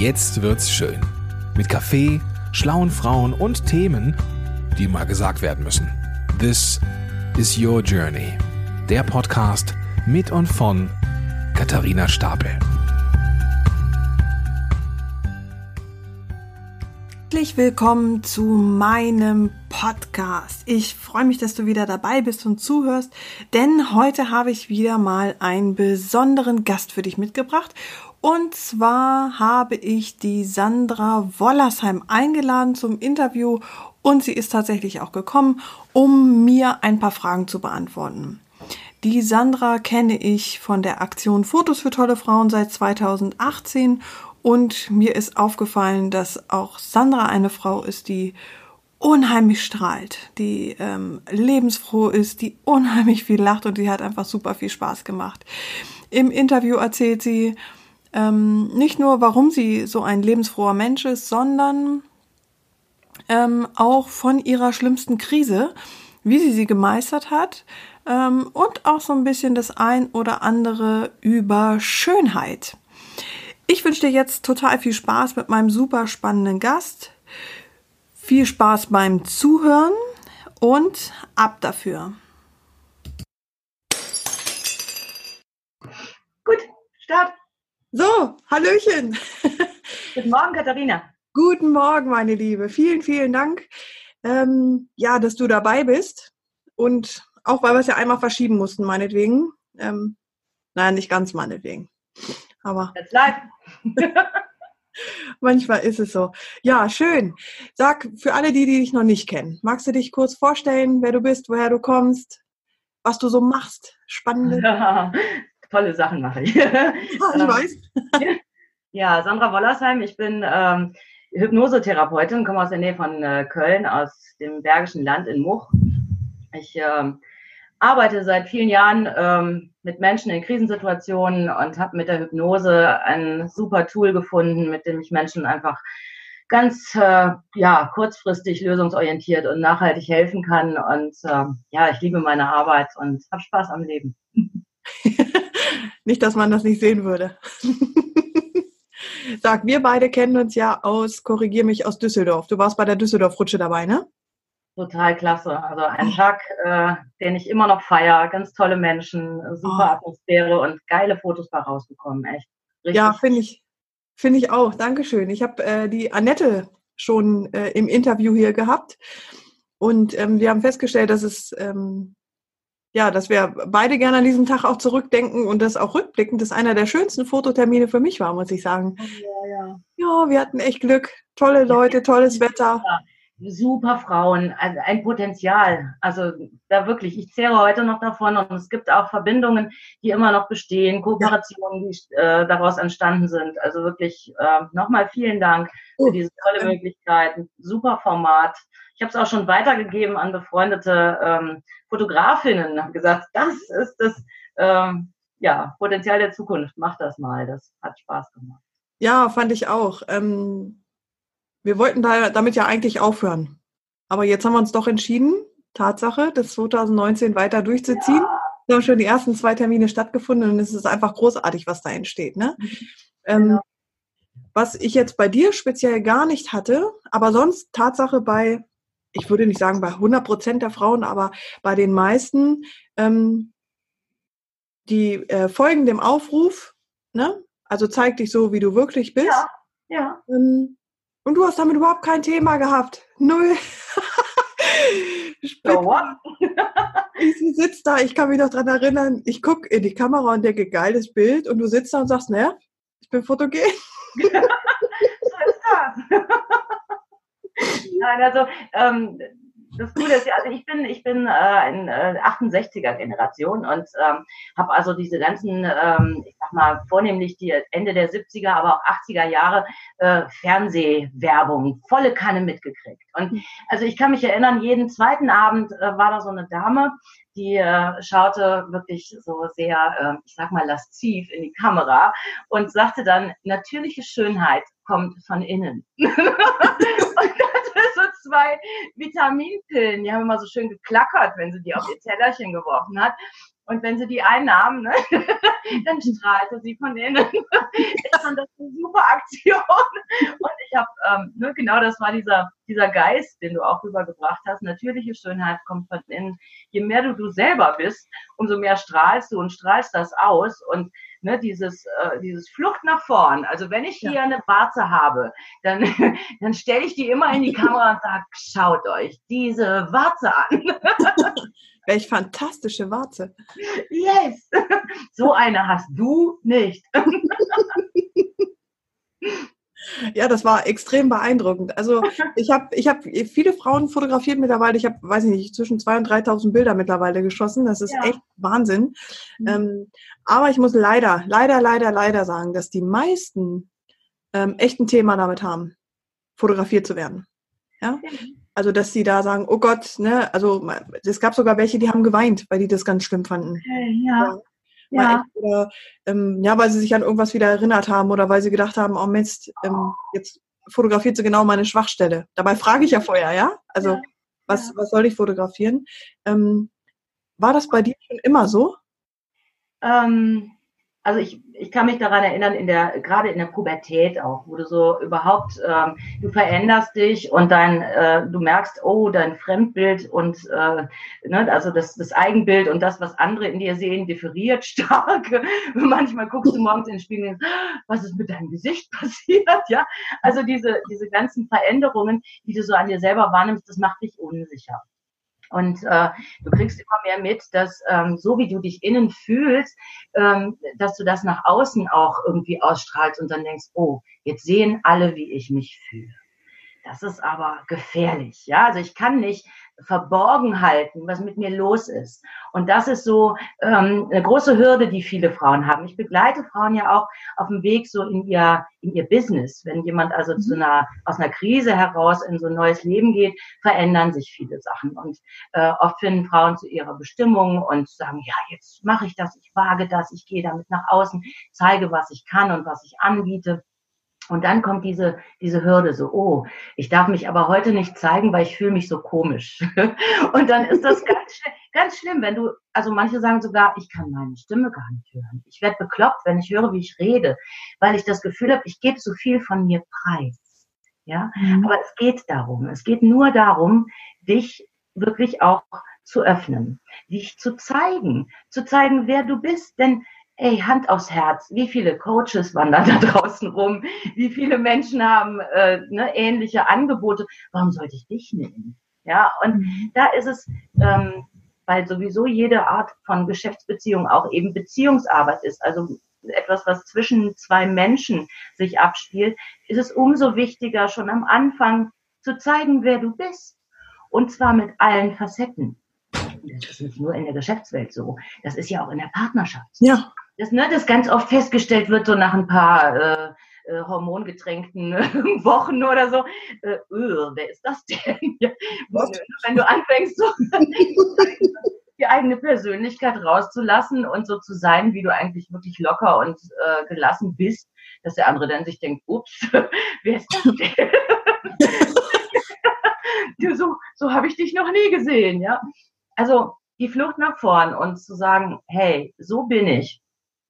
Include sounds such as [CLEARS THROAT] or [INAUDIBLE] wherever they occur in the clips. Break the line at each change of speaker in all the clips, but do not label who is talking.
Jetzt wird's schön. Mit Kaffee, schlauen Frauen und Themen, die mal gesagt werden müssen. This is Your Journey. Der Podcast mit und von Katharina Stapel.
Herzlich willkommen zu meinem Podcast. Ich freue mich, dass du wieder dabei bist und zuhörst, denn heute habe ich wieder mal einen besonderen Gast für dich mitgebracht. Und zwar habe ich die Sandra Wollersheim eingeladen zum Interview und sie ist tatsächlich auch gekommen, um mir ein paar Fragen zu beantworten. Die Sandra kenne ich von der Aktion Fotos für tolle Frauen seit 2018 und mir ist aufgefallen, dass auch Sandra eine Frau ist, die unheimlich strahlt, die ähm, lebensfroh ist, die unheimlich viel lacht und die hat einfach super viel Spaß gemacht. Im Interview erzählt sie ähm, nicht nur, warum sie so ein lebensfroher Mensch ist, sondern ähm, auch von ihrer schlimmsten Krise, wie sie sie gemeistert hat ähm, und auch so ein bisschen das ein oder andere über Schönheit. Ich wünsche dir jetzt total viel Spaß mit meinem super spannenden Gast. Viel Spaß beim Zuhören und ab dafür.
Gut, Start.
So, Hallöchen. [LAUGHS]
Guten Morgen, Katharina.
Guten Morgen, meine Liebe. Vielen, vielen Dank, ähm, ja, dass du dabei bist. Und auch weil wir es ja einmal verschieben mussten, meinetwegen. Ähm, nein, nicht ganz meinetwegen. Aber.
Jetzt live. [LAUGHS]
Manchmal ist es so. Ja, schön. Sag für alle die, die dich noch nicht kennen, magst du dich kurz vorstellen, wer du bist, woher du kommst, was du so machst? Spannende.
Ja, [LAUGHS] tolle Sachen mache ich.
Ja, [LAUGHS] ich weiß. [LAUGHS]
Ja, Sandra Wollersheim, ich bin ähm, Hypnosetherapeutin, komme aus der Nähe von äh, Köln, aus dem Bergischen Land in Much. Ich ähm, arbeite seit vielen Jahren ähm, mit Menschen in Krisensituationen und habe mit der Hypnose ein super Tool gefunden, mit dem ich Menschen einfach ganz äh, ja kurzfristig lösungsorientiert und nachhaltig helfen kann. Und äh, ja, ich liebe meine Arbeit und habe Spaß am Leben. [LAUGHS]
nicht, dass man das nicht sehen würde. [LAUGHS] Sag, wir beide kennen uns ja aus, korrigier mich, aus Düsseldorf. Du warst bei der Düsseldorf-Rutsche dabei, ne?
Total klasse. Also ein Tag, äh, den ich immer noch feiere. Ganz tolle Menschen, super
Oh.
Atmosphäre und geile Fotos bei rausgekommen. Echt. Richtig.
Ja, finde ich, finde ich auch. Dankeschön. Ich habe äh, die Annette schon äh, im Interview hier gehabt und ähm, wir haben festgestellt, dass es ähm, ja, dass wir beide gerne an diesen Tag auch zurückdenken und das auch rückblickend, das einer der schönsten Fototermine für mich war, muss ich sagen.
Ja, ja.
Ja, wir hatten echt Glück. Tolle Leute, tolles Wetter.
Super Frauen, also ein Potenzial. Also da wirklich, ich zehre heute noch davon und es gibt auch Verbindungen, die immer noch bestehen, Kooperationen, die äh, daraus entstanden sind. Also wirklich äh, nochmal vielen Dank
Oh,
für diese tolle Möglichkeit, super Format. Ich habe es auch schon weitergegeben an befreundete ähm, Fotografinnen und habe gesagt, das ist das ähm, ja, Potenzial der Zukunft. Mach das mal, das hat Spaß gemacht.
Ja, fand ich auch. Ähm, wir wollten da, damit ja eigentlich aufhören. Aber jetzt haben wir uns doch entschieden, Tatsache, das 2019 weiter durchzuziehen. Da haben schon die ersten zwei Termine stattgefunden und es ist einfach großartig, was da entsteht. Ne? Ähm,
Genau.
was ich jetzt bei dir speziell gar nicht hatte, aber sonst Tatsache bei, ich würde nicht sagen bei 100 Prozent der Frauen, aber bei den meisten, ähm, die äh, folgen dem Aufruf, ne? also zeig dich so, wie du wirklich bist.
Ja, ja.
Ähm, und du hast damit überhaupt kein Thema gehabt. Null. [LAUGHS]
So?
Ich sitze da, ich kann mich noch dran erinnern, ich gucke in die Kamera und denke, geiles Bild. Und du sitzt da und sagst, ne, ich bin fotogen. [LAUGHS]
So ist das. Nein, also ähm, das Coole ist ja, also ich bin, ich bin äh, in äh, 68er Generation und ähm, habe also diese ganzen, ähm, ich sag mal, vornehmlich die Ende der 70er, aber auch 80er Jahre äh, Fernsehwerbung volle Kanne mitgekriegt. Und also ich kann mich erinnern, jeden zweiten Abend äh, war da so eine Dame, die äh, schaute wirklich so sehr, äh, ich sag mal, lasziv in die Kamera und sagte dann, natürliche Schönheit kommt von innen. [LAUGHS] [LAUGHS] zwei Vitaminpillen, die haben immer so schön geklackert, wenn sie die auf ihr Tellerchen geworfen hat. Und wenn sie die einnahm, ne, [LAUGHS] dann strahlte sie von innen. ich [LAUGHS] fand das eine super Aktion. ähm, ne, genau das war dieser, dieser Geist, den du auch rübergebracht hast. Natürliche Schönheit kommt von innen. Je mehr du du selber bist, umso mehr strahlst du und strahlst das aus. Und ne, dieses, äh, dieses Flucht nach vorn. Also wenn ich hier ja. eine Warze habe, dann, [LAUGHS] dann stelle ich die immer in die Kamera und sage, schaut euch diese Warze an.
Welch fantastische Warze.
Yes! [LAUGHS] So eine hast du nicht. [LAUGHS]
Ja, das war extrem beeindruckend. Also ich habe ich hab viele Frauen fotografiert mittlerweile. Ich habe, weiß ich nicht, zwischen 2.000 und 3.000 Bilder mittlerweile geschossen. Das ist ja. echt Wahnsinn. Mhm. Ähm, aber ich muss leider, leider, leider, leider sagen, dass die meisten ähm, echt ein Thema damit haben, fotografiert zu werden. Ja? Also, dass sie da sagen, oh Gott, ne, also es gab sogar welche, die haben geweint, weil die das ganz schlimm fanden.
Okay, ja. ja.
Ja. Oder, ähm, ja, weil sie sich an irgendwas wieder erinnert haben oder weil sie gedacht haben, oh Mist, ähm, jetzt fotografiert sie genau meine Schwachstelle. Dabei frage ich ja vorher, ja? Also, ja. Was, ja. was soll ich fotografieren? Ähm, war das bei dir schon immer so?
Ähm, also ich, ich kann mich daran erinnern, in der, gerade in der Pubertät auch, wo du so überhaupt, ähm, du veränderst dich und dein, äh, du merkst, oh, dein Fremdbild und äh, ne, also das, das Eigenbild und das, was andere in dir sehen, differiert [LAUGHS] stark. Manchmal guckst du morgens in den Spiegel und denkst, was ist mit deinem Gesicht [LAUGHS] passiert? Ja, also diese, diese ganzen Veränderungen, die du so an dir selber wahrnimmst, das macht dich unsicher. Und äh, du kriegst immer mehr mit, dass ähm, so wie du dich innen fühlst, ähm, dass du das nach außen auch irgendwie ausstrahlst und dann denkst, oh, jetzt sehen alle, wie ich mich fühle. Das ist aber gefährlich. Ja, also ich kann nicht verborgen halten, was mit mir los ist. Und das ist so ähm, eine große Hürde, die viele Frauen haben. Ich begleite Frauen ja auch auf dem Weg so in ihr in ihr Business. Wenn jemand also mhm. zu einer aus einer Krise heraus in so ein neues Leben geht, verändern sich viele Sachen. Und äh, oft finden Frauen zu ihrer Bestimmung und sagen, ja, jetzt mache ich das, ich wage das, ich gehe damit nach außen, zeige, was ich kann und was ich anbiete. Und dann kommt diese, diese Hürde so, oh, ich darf mich aber heute nicht zeigen, weil ich fühle mich so komisch. [LAUGHS] Und dann ist das ganz, ganz schlimm, wenn du, also manche sagen sogar, ich kann meine Stimme gar nicht hören. Ich werde bekloppt, wenn ich höre, wie ich rede, weil ich das Gefühl habe, ich gebe so viel von mir preis. Ja, mhm. aber es geht darum, es geht nur darum, dich wirklich auch zu öffnen, dich zu zeigen, zu zeigen, wer du bist, denn ey, Hand aufs Herz, wie viele Coaches wandern [LAUGHS] da draußen rum, wie viele Menschen haben äh, ne, ähnliche Angebote, warum sollte ich dich nehmen? Ja, und mhm. da ist es, ähm, weil sowieso jede Art von Geschäftsbeziehung auch eben Beziehungsarbeit ist, also etwas, was zwischen zwei Menschen sich abspielt, ist es umso wichtiger, schon am Anfang zu zeigen, wer du bist. Und zwar mit allen Facetten. Das ist nicht nur in der Geschäftswelt so, das ist ja auch in der Partnerschaft.
Ja
dass, ne, das ganz oft festgestellt wird, so nach ein paar äh, äh, hormongetränkten [LAUGHS] Wochen oder so. Äh, öh, wer ist das denn? [LAUGHS] Ja, wenn du anfängst, so [LAUGHS] die eigene Persönlichkeit rauszulassen und so zu sein, wie du eigentlich wirklich locker und äh, gelassen bist, dass der andere dann sich denkt, ups, wer ist das denn? so so habe ich dich noch nie gesehen, ja. Also die Flucht nach vorn und zu sagen, hey, so bin ich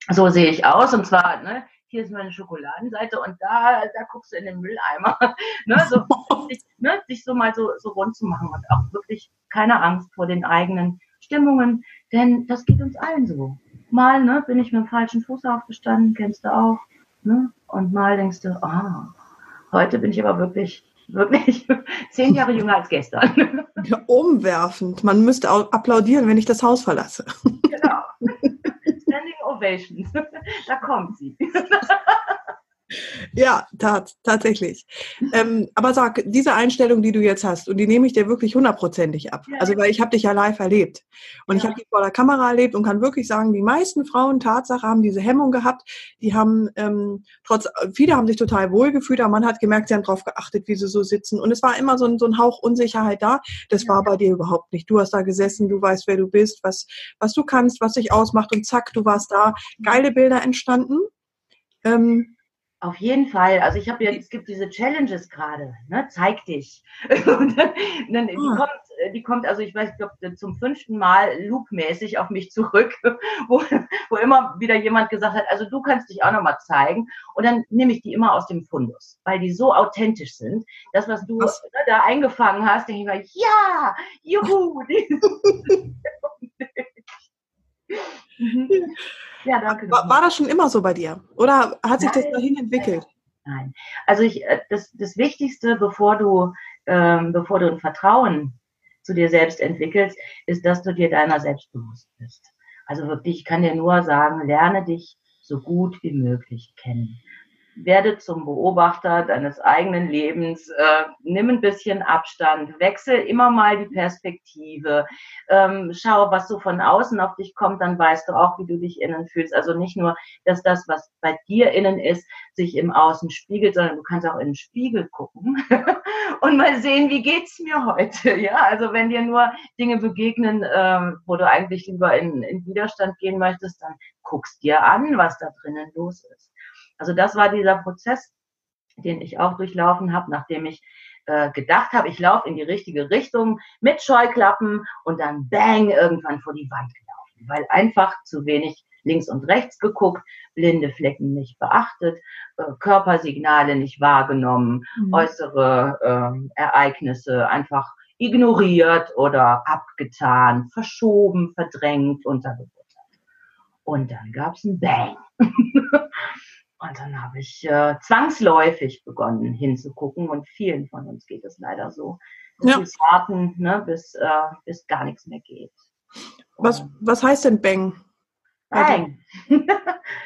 so sehe ich aus und zwar, ne, hier ist meine Schokoladenseite und da, da guckst du in den Mülleimer. [LAUGHS] ne, so, [LAUGHS] sich, ne, sich so mal so, so rund zu machen und auch wirklich keine Angst vor den eigenen Stimmungen, denn das geht uns allen so. Mal ne, bin ich mit dem falschen Fuß aufgestanden, kennst du auch. Ne? Und mal denkst du, ah, heute bin ich aber wirklich, [LAUGHS] wirklich zehn Jahre jünger als gestern.
Ja, umwerfend. Man müsste auch applaudieren, wenn ich das Haus verlasse.
Genau. Ovations. [LAUGHS] da kommt sie. [LAUGHS]
Ja, tat, tatsächlich. Ähm, aber sag, diese Einstellung, die du jetzt hast, und die nehme ich dir wirklich hundertprozentig ab. Ja. Also, weil ich habe dich ja live erlebt. Und ja. ich habe dich vor der Kamera erlebt und kann wirklich sagen, die meisten Frauen, Tatsache, haben diese Hemmung gehabt. Die haben, ähm, trotz, viele haben sich total wohl gefühlt, aber man hat gemerkt, sie haben darauf geachtet, wie sie so sitzen. Und es war immer so ein, so ein Hauch Unsicherheit da. Das ja. war bei dir überhaupt nicht. Du hast da gesessen, du weißt, wer du bist, was, was du kannst, was dich ausmacht und zack, du warst da. Geile Bilder entstanden.
Ähm, auf jeden Fall. Also ich habe ja, es gibt diese Challenges gerade, ne? Zeig dich. [LAUGHS] Und dann, dann, die, ah. kommt, äh, die kommt, also ich weiß, ich glaube, zum fünften Mal loopmäßig auf mich zurück, [LAUGHS] wo, wo immer wieder jemand gesagt hat, also du kannst dich auch nochmal zeigen. Und dann nehme ich die immer aus dem Fundus, weil die so authentisch sind. Das, was du was? Ne, da eingefangen hast, denke ich mal, ja, juhu. [LAUGHS]
ja, danke. War, war, das schon immer so bei dir? Oder hat sich Nein. das dahin entwickelt?
Nein. Also ich, äh, das, das Wichtigste, bevor du, ähm, bevor du ein Vertrauen zu dir selbst entwickelst, ist, dass du dir deiner selbst bewusst bist. Also wirklich, ich kann dir nur sagen, lerne dich so gut wie möglich kennen werde zum Beobachter deines eigenen Lebens, äh, nimm ein bisschen Abstand, wechsel immer mal die Perspektive, ähm, schau, was so von außen auf dich kommt, dann weißt du auch, wie du dich innen fühlst. Also nicht nur, dass das, was bei dir innen ist, sich im Außen spiegelt, sondern du kannst auch in den Spiegel gucken [LAUGHS] und mal sehen, wie geht's mir heute. [LAUGHS] Ja, also wenn dir nur Dinge begegnen, ähm, wo du eigentlich lieber in, in Widerstand gehen möchtest, dann guckst dir an, was da drinnen los ist. Also das war dieser Prozess, den ich auch durchlaufen habe, nachdem ich äh, gedacht habe, ich laufe in die richtige Richtung mit Scheuklappen und dann bang irgendwann vor die Wand gelaufen, weil einfach zu wenig links und rechts geguckt, blinde Flecken nicht beachtet, äh, Körpersignale nicht wahrgenommen, mhm. äußere äh, Ereignisse einfach ignoriert oder abgetan, verschoben, verdrängt, untergebuttert. Und dann gab es ein Bang. [LAUGHS] Und dann habe ich äh, zwangsläufig begonnen hinzugucken und vielen von uns geht es leider so. Ja. Wir warten, ne, bis, äh, bis gar nichts mehr geht.
Was, was heißt denn Bang?
Bang. [LAUGHS]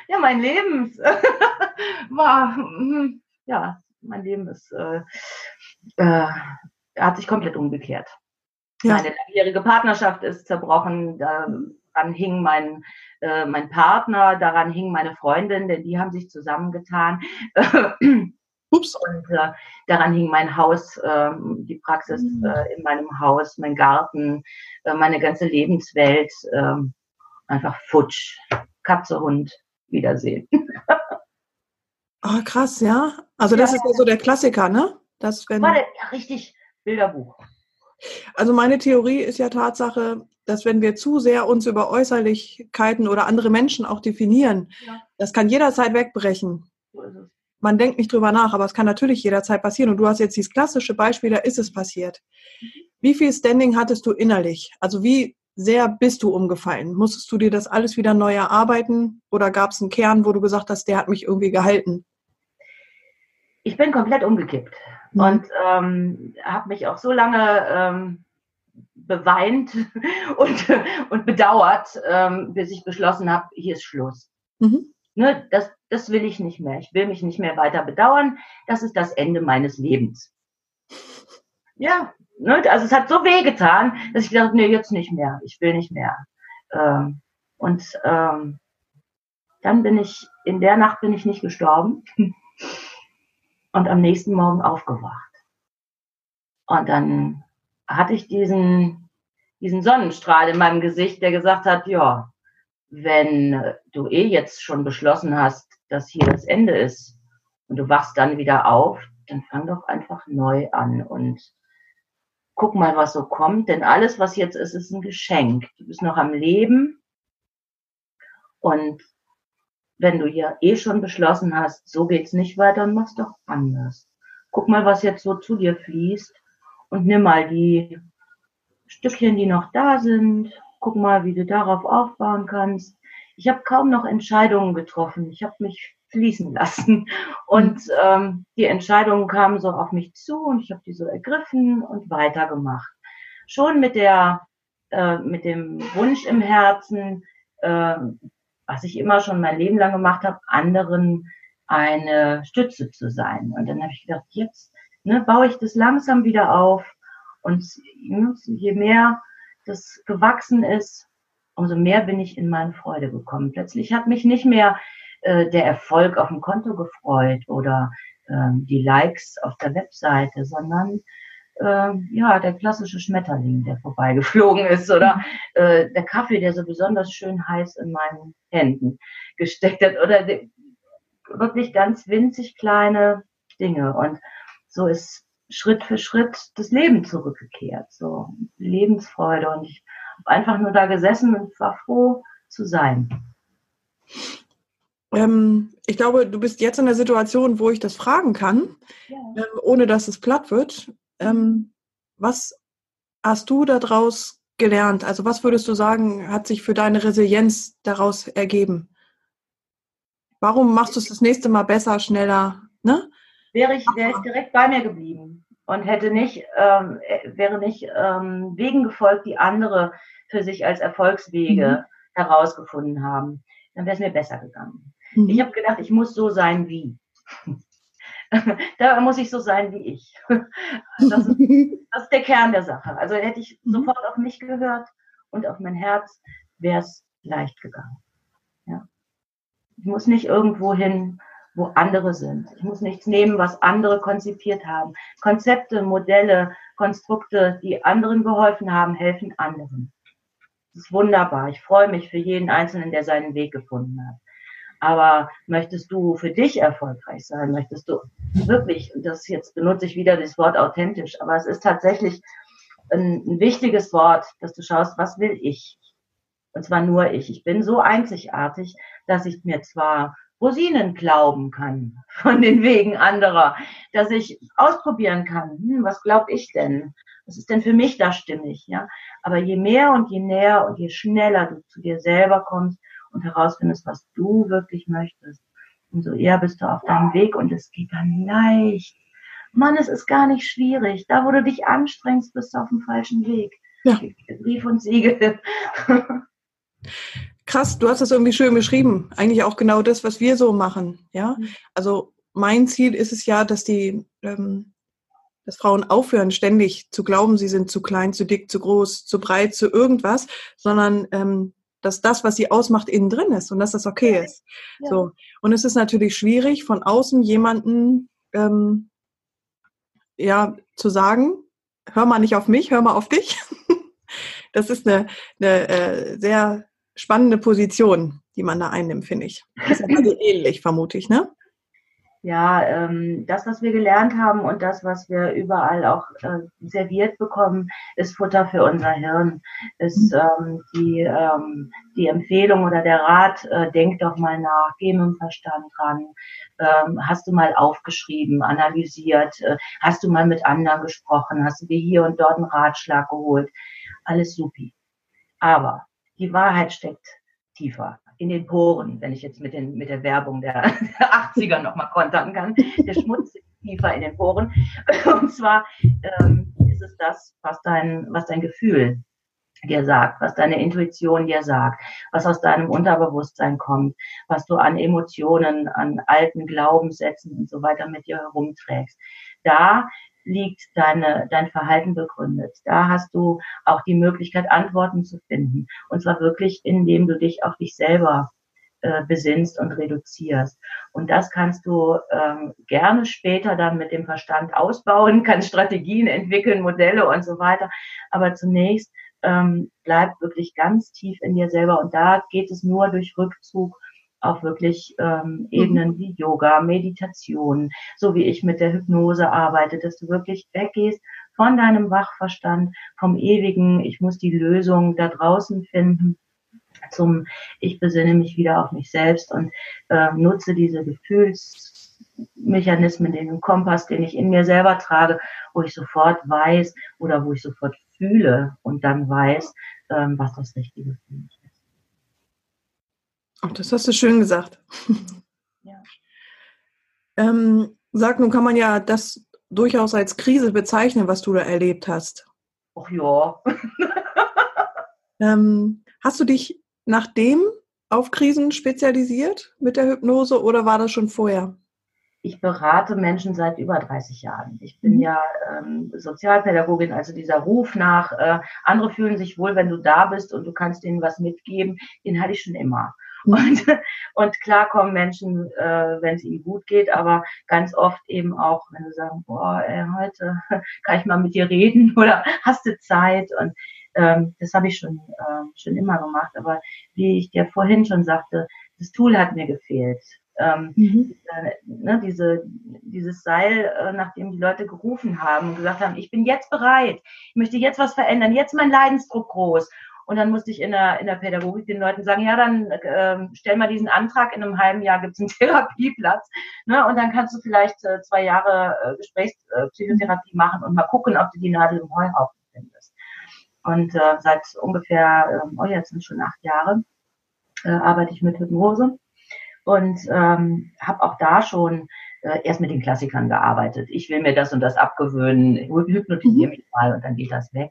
ja, mein Leben [LAUGHS] war, hm, ja, mein Leben ist, äh, äh, hat sich komplett umgekehrt. Ja. Meine langjährige Partnerschaft ist zerbrochen. Daran hing mein, äh, mein Partner, daran hing meine Freundin, denn die haben sich zusammengetan. [CLEARS THROAT] Ups. Und äh, daran hing mein Haus, äh, die Praxis mhm. äh, in meinem Haus, mein Garten, äh, meine ganze Lebenswelt. Äh, einfach futsch. Katze, Hund, Wiedersehen.
oh, [LAUGHS] krass, ja. Also das ja, ist ja so der Klassiker, ne?
Das, wenn... War der, ja, richtig Bilderbuch.
Also meine Theorie ist ja Tatsache, dass wenn wir zu sehr uns über Äußerlichkeiten oder andere Menschen auch definieren, ja. das kann jederzeit wegbrechen. Man denkt nicht drüber nach, aber es kann natürlich jederzeit passieren. Und du hast jetzt dieses klassische Beispiel, da ist es passiert. Mhm. Wie viel Standing hattest du innerlich? Also wie sehr bist du umgefallen? Musstest du dir das alles wieder neu erarbeiten? Oder gab es einen Kern, wo du gesagt hast, der hat mich irgendwie gehalten?
Ich bin komplett umgekippt mhm. und ähm, habe mich auch so lange ähm, beweint [LAUGHS] und, und bedauert, ähm, bis ich beschlossen habe, hier ist Schluss. Mhm. Ne, das, das will ich nicht mehr. Ich will mich nicht mehr weiter bedauern. Das ist das Ende meines Lebens. Ja, ne, also es hat so weh getan, dass ich dachte, nee, jetzt nicht mehr. Ich will nicht mehr. Ähm, und ähm, dann bin ich, in der Nacht bin ich nicht gestorben [LAUGHS] und am nächsten Morgen aufgewacht. Und dann hatte ich diesen, diesen Sonnenstrahl in meinem Gesicht, der gesagt hat, ja, wenn du eh jetzt schon beschlossen hast, dass hier das Ende ist und du wachst dann wieder auf, dann fang doch einfach neu an und guck mal, was so kommt, denn alles, was jetzt ist, ist ein Geschenk. Du bist noch am Leben und wenn du ja eh schon beschlossen hast, so geht's nicht weiter, dann mach's doch anders. Guck mal, was jetzt so zu dir fließt und nimm mal die Stückchen, die noch da sind. Guck mal, wie du darauf aufbauen kannst. Ich habe kaum noch Entscheidungen getroffen. Ich habe mich fließen lassen. Und ähm, die Entscheidungen kamen so auf mich zu und ich habe die so ergriffen und weitergemacht. Schon mit der, äh, mit dem Wunsch im Herzen, äh, was ich immer schon mein Leben lang gemacht habe, anderen eine Stütze zu sein. Und dann habe ich gedacht, jetzt ne, baue ich das langsam wieder auf. Und je mehr das gewachsen ist, umso mehr bin ich in meine Freude gekommen. Plötzlich hat mich nicht mehr äh, der Erfolg auf dem Konto gefreut oder äh, die Likes auf der Webseite, sondern äh, ja, der klassische Schmetterling, der vorbeigeflogen ist oder äh, der Kaffee, der so besonders schön heiß in meinen Händen gesteckt hat oder wirklich ganz winzig kleine Dinge. Und so ist Schritt für Schritt das Leben zurückgekehrt, so Lebensfreude und ich habe einfach nur da gesessen und war froh zu sein.
Ähm, ich glaube, du bist jetzt in der Situation, wo ich das fragen kann, ja. ähm, ohne dass es platt wird. Ähm, was hast du daraus gelernt? Also was würdest du sagen, hat sich für deine Resilienz daraus ergeben? Warum machst du es das nächste Mal besser, schneller? Ne?
Wäre ich, wäre ich direkt bei mir geblieben und hätte nicht, ähm, wäre nicht ähm, Wegen gefolgt, die andere für sich als Erfolgswege mhm. herausgefunden haben, dann wäre es mir besser gegangen. Mhm. Ich habe gedacht, ich muss so sein wie. [LAUGHS] da muss ich so sein wie ich. [LAUGHS] Das ist, das ist, der Kern der Sache. Also hätte ich mhm. sofort auf mich gehört und auf mein Herz, wäre es leicht gegangen. Ja. Ich muss nicht irgendwo hin, wo andere sind. Ich muss nichts nehmen, was andere konzipiert haben. Konzepte, Modelle, Konstrukte, die anderen geholfen haben, helfen anderen. Das ist wunderbar. Ich freue mich für jeden Einzelnen, der seinen Weg gefunden hat. Aber möchtest du für dich erfolgreich sein? Möchtest du wirklich, das jetzt benutze ich wieder das Wort authentisch, aber es ist tatsächlich ein, ein wichtiges Wort, dass du schaust, was will ich? Und zwar nur ich. Ich bin so einzigartig, dass ich mir zwar Rosinen glauben kann von den Wegen anderer, dass ich ausprobieren kann, hm, was glaube ich denn? Was ist denn für mich da stimmig? Ja? Aber je mehr und je näher und je schneller du zu dir selber kommst und herausfindest, was du wirklich möchtest, umso eher bist du auf deinem Weg und es geht dann leicht. Mann, es ist gar nicht schwierig. Da, wo du dich anstrengst, bist du auf dem falschen Weg. Ja. Brief und Siegel. [LAUGHS]
Krass, du hast das irgendwie schön beschrieben. Eigentlich auch genau das, was wir so machen. Ja, mhm. also mein Ziel ist es ja, dass die, ähm, dass Frauen aufhören, ständig zu glauben, sie sind zu klein, zu dick, zu groß, zu breit, zu irgendwas, sondern ähm, dass das, was sie ausmacht, innen drin ist und dass das okay ist. Ja. So. Und es ist natürlich schwierig, von außen jemanden ähm, ja, zu sagen, hör mal nicht auf mich, hör mal auf dich. [LAUGHS] das ist eine, eine äh, sehr spannende Position, die man da einnimmt, finde ich. Das ist ja [LAUGHS] ähnlich, vermute ich, ne?
Ja, ähm, das, was wir gelernt haben und das, was wir überall auch äh, serviert bekommen, ist Futter für unser Hirn. Ist mhm. ähm, die, ähm, die Empfehlung oder der Rat, äh, denk doch mal nach, geh mit dem Verstand ran. Ähm, hast du mal aufgeschrieben, analysiert, äh, hast du mal mit anderen gesprochen, hast du dir hier und dort einen Ratschlag geholt. Alles supi. Aber die Wahrheit steckt tiefer in den Poren, wenn ich jetzt mit, den, mit der Werbung der, [LAUGHS] der 80er nochmal kontern kann. Der Schmutz tiefer in den Poren. [LAUGHS] Und zwar ähm, ist es das, was dein, was dein Gefühl dir sagt, was deine Intuition dir sagt, was aus deinem Unterbewusstsein kommt, was du an Emotionen, an alten Glaubenssätzen und so weiter mit dir herumträgst. Da liegt deine, dein Verhalten begründet. Da hast du auch die Möglichkeit, Antworten zu finden. Und zwar wirklich, indem du dich auf dich selber äh, besinnst und reduzierst. Und das kannst du ähm, gerne später dann mit dem Verstand ausbauen, [LAUGHS] kannst Strategien entwickeln, Modelle und so weiter. Aber zunächst ähm, bleib wirklich ganz tief in dir selber. Und da geht es nur durch Rückzug auf wirklich ähm, Ebenen mhm. wie Yoga, Meditation, so wie ich mit der Hypnose arbeite, dass du wirklich weggehst von deinem Wachverstand, vom ewigen, ich muss die Lösung da draußen finden, zum ich besinne mich wieder auf mich selbst und äh, nutze diese Gefühlsmechanismen, den Kompass, den ich in mir selber trage, wo ich sofort weiß oder wo ich sofort fühle und dann weiß, ähm, was das Richtige für mich ist.
Ach, das hast du schön gesagt. [LAUGHS] Ja. ähm, sag, nun kann man ja das durchaus als Krise bezeichnen, was du da erlebt hast.
Ach ja. [LAUGHS]
ähm, hast du dich nachdem auf Krisen spezialisiert mit der Hypnose oder war das schon vorher?
Ich berate Menschen seit über 30 Jahren. Ich bin mhm. ja ähm, Sozialpädagogin, also dieser Ruf nach, äh, andere fühlen sich wohl, wenn du da bist und du kannst ihnen was mitgeben, den hatte ich schon immer. [LAUGHS] Und, und klar kommen Menschen, äh, wenn es ihnen gut geht, aber ganz oft eben auch, wenn sie sagen, boah, ey, heute [LAUGHS] kann ich mal mit dir reden [LAUGHS] oder hast du Zeit? Und ähm, das habe ich schon, äh, schon immer gemacht. Aber wie ich dir vorhin schon sagte, das Tool hat mir gefehlt. Ähm, mhm. äh, ne, diese, dieses Seil, äh, nachdem die Leute gerufen haben und gesagt haben, ich bin jetzt bereit, ich möchte jetzt was verändern, jetzt mein Leidensdruck groß. Und dann musste ich in der, in der Pädagogik den Leuten sagen, ja, dann äh, stell mal diesen Antrag, in einem halben Jahr gibt es einen [LAUGHS] Therapieplatz. Ne? Und dann kannst du vielleicht äh, zwei Jahre äh, Gesprächspsychotherapie äh, machen und mal gucken, ob du die Nadel im Heuhaufen findest. Und äh, seit ungefähr, äh, oh jetzt sind schon acht Jahre, äh, arbeite ich mit Hypnose und ähm, habe auch da schon äh, erst mit den Klassikern gearbeitet. Ich will mir das und das abgewöhnen, hypnotisiere mhm. mich mal und dann geht das weg.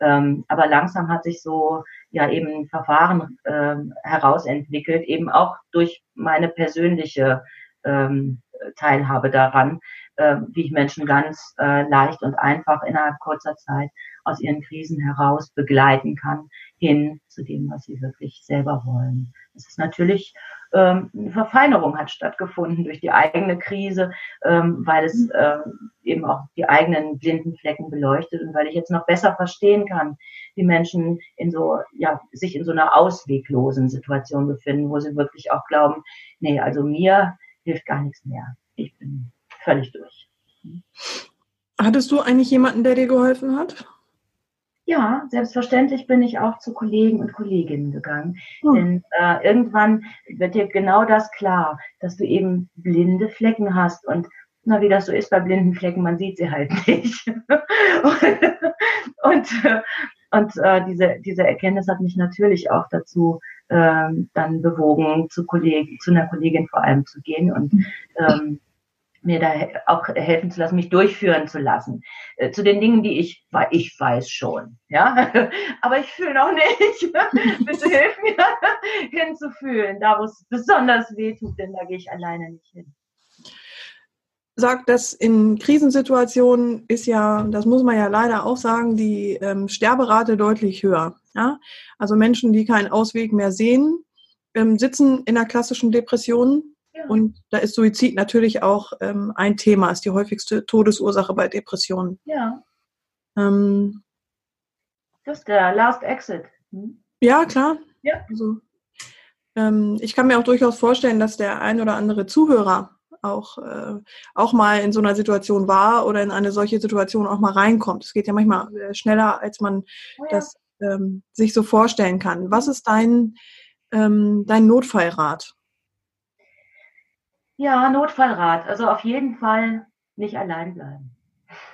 Ähm, aber langsam hat sich so ja eben Verfahren ähm, herausentwickelt, eben auch durch meine persönliche ähm, Teilhabe daran, äh, wie ich Menschen ganz äh, leicht und einfach innerhalb kurzer Zeit aus ihren Krisen heraus begleiten kann, hin zu dem, was sie wirklich selber wollen. Es ist natürlich ähm, eine Verfeinerung hat stattgefunden durch die eigene Krise, ähm, weil es äh, eben auch die eigenen blinden Flecken beleuchtet und weil ich jetzt noch besser verstehen kann, wie Menschen in so, ja, sich in so einer ausweglosen Situation befinden, wo sie wirklich auch glauben, nee, also mir hilft gar nichts mehr. Ich bin völlig durch.
Hattest du eigentlich jemanden, der dir geholfen hat?
Ja, selbstverständlich bin ich auch zu Kollegen und Kolleginnen gegangen. Hm. Denn äh, irgendwann wird dir genau das klar, dass du eben blinde Flecken hast und na, wie das so ist bei blinden Flecken, man sieht sie halt [LAUGHS] nicht. und und, äh, und äh, diese, diese Erkenntnis hat mich natürlich auch dazu ähm, dann bewogen, zu, Kollegen, zu einer Kollegin vor allem zu gehen und hm. ähm, mir da auch helfen zu lassen, mich durchführen zu lassen. Äh, zu den Dingen, die ich, ich weiß schon, ja, [LAUGHS] aber ich fühle noch nicht. [LAUGHS] Bitte hilf mir [LAUGHS] hinzufühlen, da wo es besonders weh tut, denn da gehe ich alleine nicht hin.
Sagt, dass in Krisensituationen ist ja, das muss man ja leider auch sagen, die ähm, Sterberate deutlich höher. Ja? Also Menschen, die keinen Ausweg mehr sehen, ähm, sitzen in einer klassischen Depression und da ist Suizid natürlich auch ähm, ein Thema, ist die häufigste Todesursache bei Depressionen.
Ja. Ähm, das ist der Last Exit.
Hm? Ja, klar. Ja. Also, ähm, ich kann mir auch durchaus vorstellen, dass der ein oder andere Zuhörer auch, äh, auch mal in so einer Situation war oder in eine solche Situation auch mal reinkommt. Es geht ja manchmal äh, schneller, als man oh ja. das ähm, sich so vorstellen kann. Was ist dein, ähm, dein Notfallrat?
Ja, Notfallrat. Also auf jeden Fall nicht allein bleiben.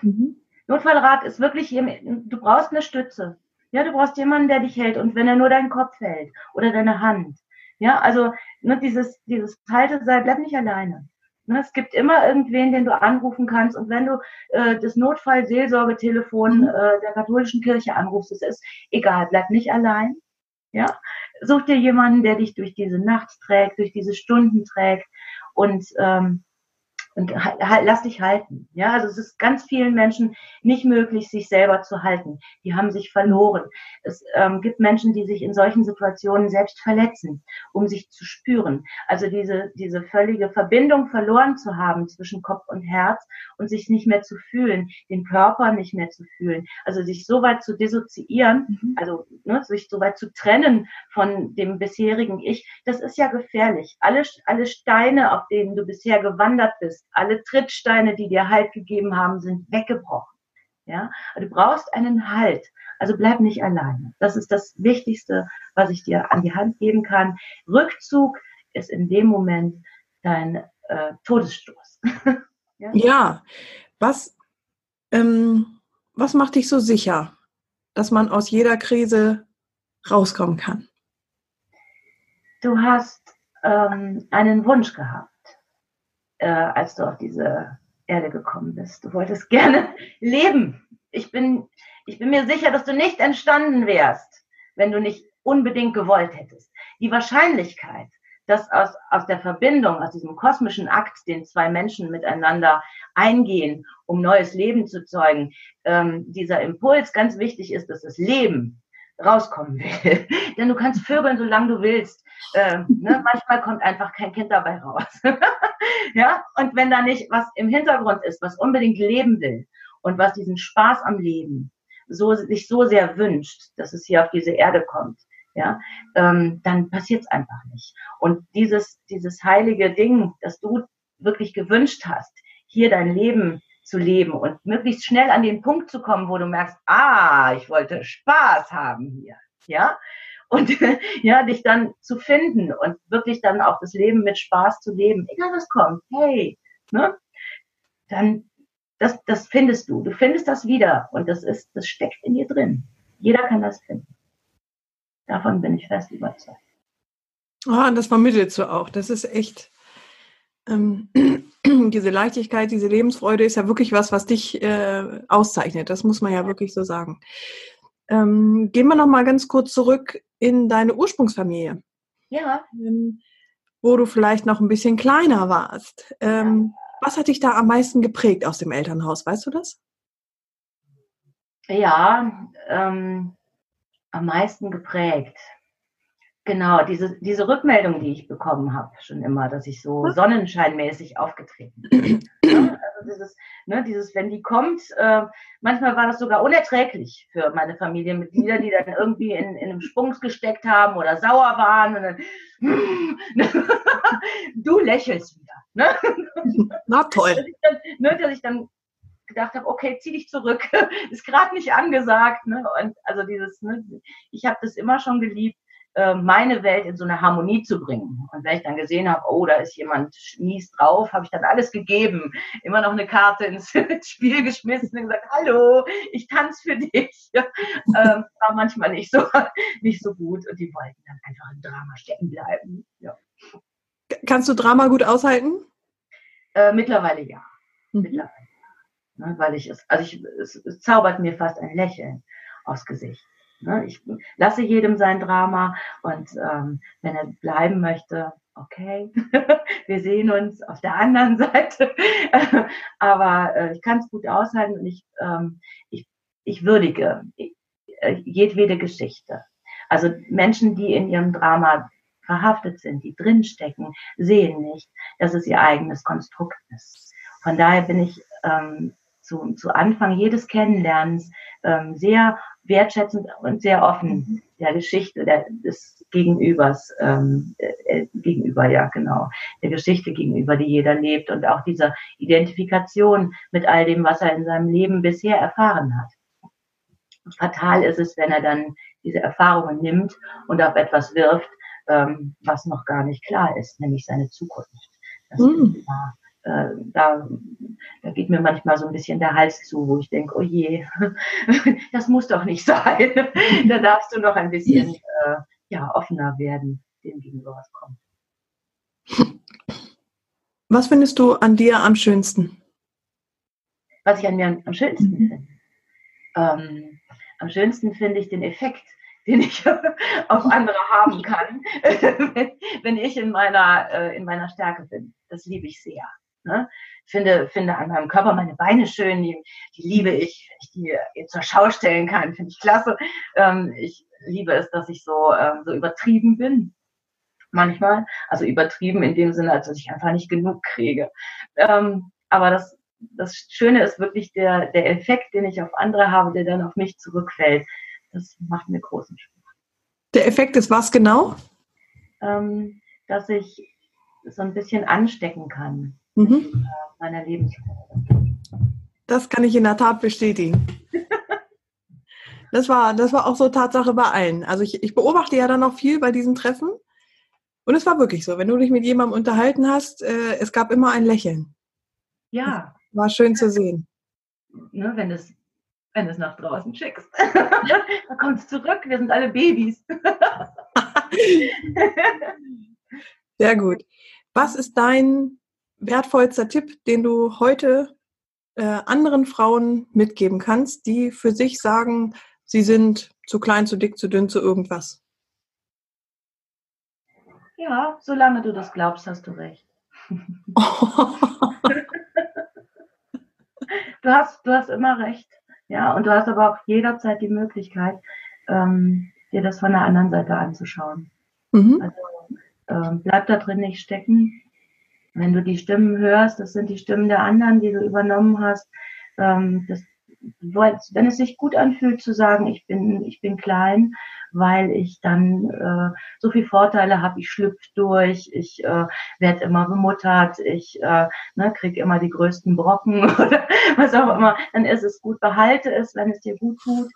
Mhm. Notfallrat ist wirklich, du brauchst eine Stütze. Ja, du brauchst jemanden, der dich hält. Und wenn er nur deinen Kopf hält oder deine Hand. Ja, also ne, dieses, dieses Halteseil, bleib nicht alleine. Ne, es gibt immer irgendwen, den du anrufen kannst. Und wenn du äh, das Notfallseelsorgetelefon mhm. äh, der katholischen Kirche anrufst, es ist egal, bleib nicht allein. Ja, such dir jemanden, der dich durch diese Nacht trägt, durch diese Stunden trägt und ähm, und lass dich halten. Ja, also es ist ganz vielen Menschen nicht möglich, sich selber zu halten. Die haben sich verloren. Es ähm, gibt Menschen, die sich in solchen Situationen selbst verletzen, um sich zu spüren. Also diese, diese völlige Verbindung verloren zu haben zwischen Kopf und Herz und sich nicht mehr zu fühlen, den Körper nicht mehr zu fühlen. Also sich so weit zu dissoziieren, mhm. also ne, sich so weit zu trennen von dem bisherigen Ich, das ist ja gefährlich. Alle, alle Steine, auf denen du bisher gewandert bist, alle Trittsteine, die dir Halt gegeben haben, sind weggebrochen. Ja, du brauchst einen Halt. Also bleib nicht alleine. Das ist das Wichtigste, was ich dir an die Hand geben kann. Rückzug ist in dem Moment dein äh, Todesstoß. [LAUGHS]
ja? ja, was, ähm, was macht dich so sicher, dass man aus jeder Krise rauskommen kann?
Du hast ähm, einen Wunsch gehabt äh, als du auf diese Erde gekommen bist. Du wolltest gerne [LAUGHS] leben. Ich bin, ich bin mir sicher, dass du nicht entstanden wärst, wenn du nicht unbedingt gewollt hättest. Die Wahrscheinlichkeit, dass aus, aus der Verbindung, aus diesem kosmischen Akt, den zwei Menschen miteinander eingehen, um neues Leben zu zeugen, ähm, dieser Impuls ganz wichtig ist, dass das Leben rauskommen will. [LAUGHS] Denn du kannst vögeln, solange du willst. Ähm, ne? Manchmal kommt einfach kein Kind dabei raus. [LAUGHS] ja, und wenn da nicht was im Hintergrund ist, was unbedingt leben will und was diesen Spaß am Leben so, sich so sehr wünscht, dass es hier auf diese Erde kommt, ja, ähm, dann passiert es einfach nicht. Und dieses, dieses heilige Ding, das du wirklich gewünscht hast, hier dein Leben zu leben und möglichst schnell an den Punkt zu kommen, wo du merkst, ah, ich wollte Spaß haben hier, ja, und [LAUGHS] ja, dich dann zu finden und wirklich dann auch das Leben mit Spaß zu leben, egal was kommt, hey, ne, dann das, das findest du. Du findest das wieder und das ist, das steckt in dir drin. Jeder kann das finden. Davon bin ich fest überzeugt.
Ah, und das vermittelst du auch. Das ist echt, ähm, [CLEARS THROAT] diese Leichtigkeit, diese Lebensfreude ist ja wirklich was, was dich äh, auszeichnet. Das muss man ja wirklich so sagen. Ähm, gehen wir noch mal ganz kurz zurück in deine Ursprungsfamilie.
Ja.
Ähm, wo du vielleicht noch ein bisschen kleiner warst. Ähm, ja. Was hat dich da am meisten geprägt aus dem Elternhaus? Weißt du das?
Ja, ähm, am meisten geprägt. Genau, diese, diese Rückmeldung, die ich bekommen habe, schon immer, dass ich so sonnenscheinmäßig aufgetreten bin. [CLEARS THROAT] Also dieses, ne, dieses, wenn die kommt, äh, manchmal war das sogar unerträglich für meine Familienmitglieder, die dann irgendwie in, in einem Sprungs gesteckt haben oder sauer waren. Und dann, [LAUGHS] du lächelst wieder.
Ne? Na toll.
Dass ich dann, ne, dass ich dann gedacht habe, okay, zieh dich zurück, [LAUGHS] ist gerade nicht angesagt. Ne? Und also dieses, ne, ich habe das immer schon geliebt, meine Welt in so eine Harmonie zu bringen. Und wenn ich dann gesehen habe, oh, da ist jemand mies drauf, habe ich dann alles gegeben, immer noch eine Karte ins [LAUGHS] Spiel geschmissen und gesagt, hallo, ich tanze für dich. [LAUGHS] ähm, war manchmal nicht so, [LAUGHS] nicht so gut und die wollten dann einfach im Drama stecken bleiben. Ja.
Kannst du Drama gut aushalten?
Äh, mittlerweile ja. Mhm. Mittlerweile. Ne, weil ich es, also ich, es, es zaubert mir fast ein Lächeln aufs Gesicht. Ne? Ich lasse jedem sein Drama und ähm, wenn er bleiben möchte, okay, [LAUGHS] wir sehen uns auf der anderen [LAUGHS] Seite. Aber äh, ich kann es gut aushalten und ich, ähm, ich, ich würdige äh, jedwede Geschichte. Also Menschen, die in ihrem Drama verhaftet sind, die drinstecken, sehen nicht, dass es ihr eigenes Konstrukt ist. Von daher bin ich ähm, zu, zu Anfang jedes Kennenlernens ähm, sehr wertschätzend und sehr offen mhm. der Geschichte der, des Gegenübers ähm, äh, gegenüber, ja genau, der Geschichte gegenüber, die jeder lebt und auch dieser Identifikation mit all dem, was er in seinem Leben bisher erfahren hat. Fatal ist es, wenn er dann diese Erfahrungen nimmt und auf etwas wirft, ähm, was noch gar nicht klar ist, nämlich seine Zukunft. Das mhm. ist äh, da, da geht mir manchmal so ein bisschen der Hals zu, wo ich denke, oh je, [LAUGHS] das muss doch nicht sein. [LAUGHS] da darfst du noch ein bisschen äh, ja, offener werden, dem gegenüber was kommt.
Was findest du an dir am schönsten?
Was ich an mir am schönsten mhm. finde? Ähm, am schönsten finde ich den Effekt, den ich [LAUGHS] auf andere haben kann, wenn, ich in meiner, äh, in meiner Stärke bin. Das liebe ich sehr. Ne? Finde, finde an meinem Körper meine Beine schön, die, die liebe ich, wenn ich die zur Schau stellen kann, finde ich klasse. Ähm, ich liebe es, dass ich so, ähm, so übertrieben bin. Manchmal, also übertrieben in dem Sinne, als dass ich einfach nicht genug kriege. Ähm, aber das, das Schöne ist wirklich der, der Effekt, den ich auf andere habe, der dann auf mich zurückfällt. Das macht mir großen Spaß.
Der Effekt ist was genau?
Ähm, dass ich so ein bisschen anstecken kann mhm. meiner Lebensfreude.
Das kann ich in der Tat bestätigen. [LAUGHS] Das war, das war auch so Tatsache bei allen. Also ich, ich beobachte ja dann noch viel bei diesen Treffen. Und es war wirklich so, wenn du dich mit jemandem unterhalten hast, äh, es gab immer ein Lächeln.
Ja.
Das war schön zu sehen.
Ne, wenn es wenn es nach draußen schickst. [LAUGHS] da kommt es zurück, wir sind alle Babys. [LAUGHS]
Sehr gut. Was ist dein wertvollster Tipp, den du heute äh, anderen Frauen mitgeben kannst, die für sich sagen, sie sind zu klein, zu dick, zu dünn, zu irgendwas?
Ja, solange du das glaubst, hast du recht. [LAUGHS] du, hast, du hast immer recht. Ja, und du hast aber auch jederzeit die Möglichkeit, ähm, dir das von der anderen Seite anzuschauen. Mhm. Also ähm, bleib da drin nicht stecken, wenn du die Stimmen hörst, das sind die Stimmen der anderen, die du übernommen hast. Ähm, das wenn es sich gut anfühlt zu sagen, ich bin, ich bin klein, weil ich dann äh, so viel Vorteile habe, ich schlüpfe durch, ich äh, werde immer bemuttert, ich äh, ne, kriege immer die größten Brocken [LAUGHS] oder was auch immer, dann ist es gut, behalte es, wenn es dir gut tut.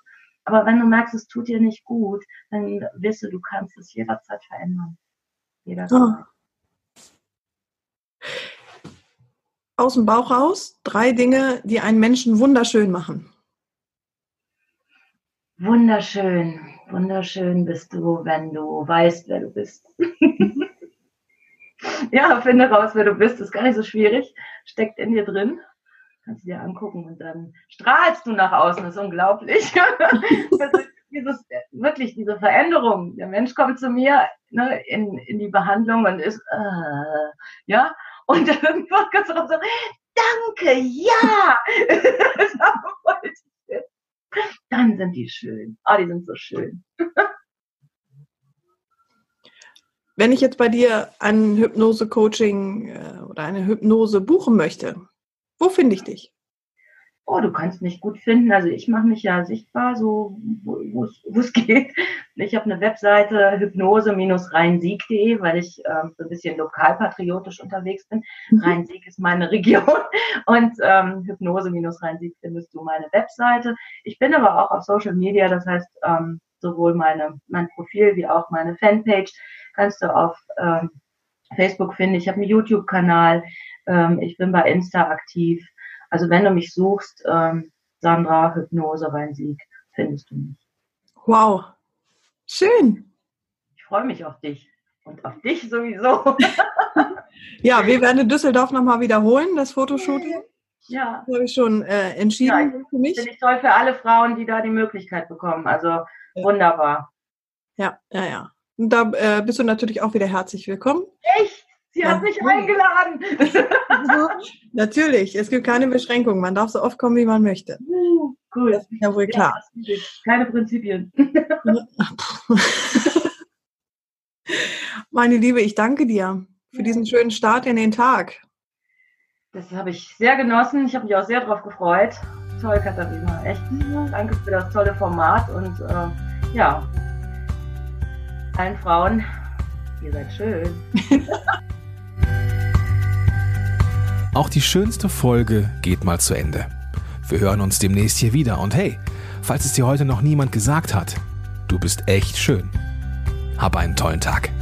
Aber wenn du merkst, es tut dir nicht gut, dann wisse, du kannst es jederzeit verändern. Jederzeit. Oh.
Aus dem Bauch raus, drei Dinge, die einen Menschen wunderschön machen.
Wunderschön, wunderschön bist du, wenn du weißt, wer du bist. [LAUGHS] ja, finde raus, wer du bist. ist gar nicht so schwierig. Steckt in dir drin. Kannst du dir angucken und dann strahlst du nach außen. Das ist unglaublich. [LAUGHS] dieses, wirklich diese Veränderung. Der Mensch kommt zu mir ne, in, in die Behandlung und ist, äh, ja, und dann [LAUGHS] wird ganz so, danke, ja. [LAUGHS] dann sind die schön. Ah, die sind so schön.
Wenn ich jetzt bei dir ein Hypnose-Coaching äh, oder eine Hypnose buchen möchte, wo finde ich dich?
Oh, du kannst mich gut finden. Also ich mache mich ja sichtbar, so wo es [LAUGHS] geht. Ich habe eine Webseite hypnose-rheinsieg.de, weil ich ähm, so ein bisschen lokalpatriotisch unterwegs bin. Mhm. Rhein-Sieg ist meine [LAUGHS] Region und ähm, hypnose-rheinsieg findest du meine Webseite. Ich bin aber auch auf Social Media, das heißt ähm, sowohl meine, mein Profil wie auch meine Fanpage kannst du auf ähm, Facebook finden. Ich habe einen YouTube-Kanal. Ähm, ich bin bei Insta aktiv. Also wenn du mich suchst, ähm, Sandra, Hypnose, Rhein-Sieg, findest du mich.
Wow, schön.
Ich freue mich auf dich und auf dich sowieso. [LAUGHS]
ja, wir werden in Düsseldorf nochmal wiederholen, das Fotoshooting.
Ja.
Das habe ich schon äh, entschieden ja,
für mich. Finde ich toll für alle Frauen, die da die Möglichkeit bekommen. Also ja. wunderbar.
Ja, ja, ja. Und da äh, bist du natürlich auch wieder herzlich willkommen.
Echt? Sie hat mich eingeladen.
Natürlich, es gibt keine Beschränkungen. Man darf so oft kommen, wie man möchte.
Uh, cool.
Das ist ja wohl klar.
Ja, keine Prinzipien. [LAUGHS]
Meine Liebe, ich danke dir für diesen schönen Start in den Tag.
Das habe ich sehr genossen. Ich habe mich auch sehr darauf gefreut. Toll, Katharina. Echt. Danke für das tolle Format und äh, ja, allen Frauen, ihr seid schön. [LAUGHS]
Auch die schönste Folge geht mal zu Ende. Wir hören uns demnächst hier wieder und hey, falls es dir heute noch niemand gesagt hat, du bist echt schön. Hab einen tollen Tag.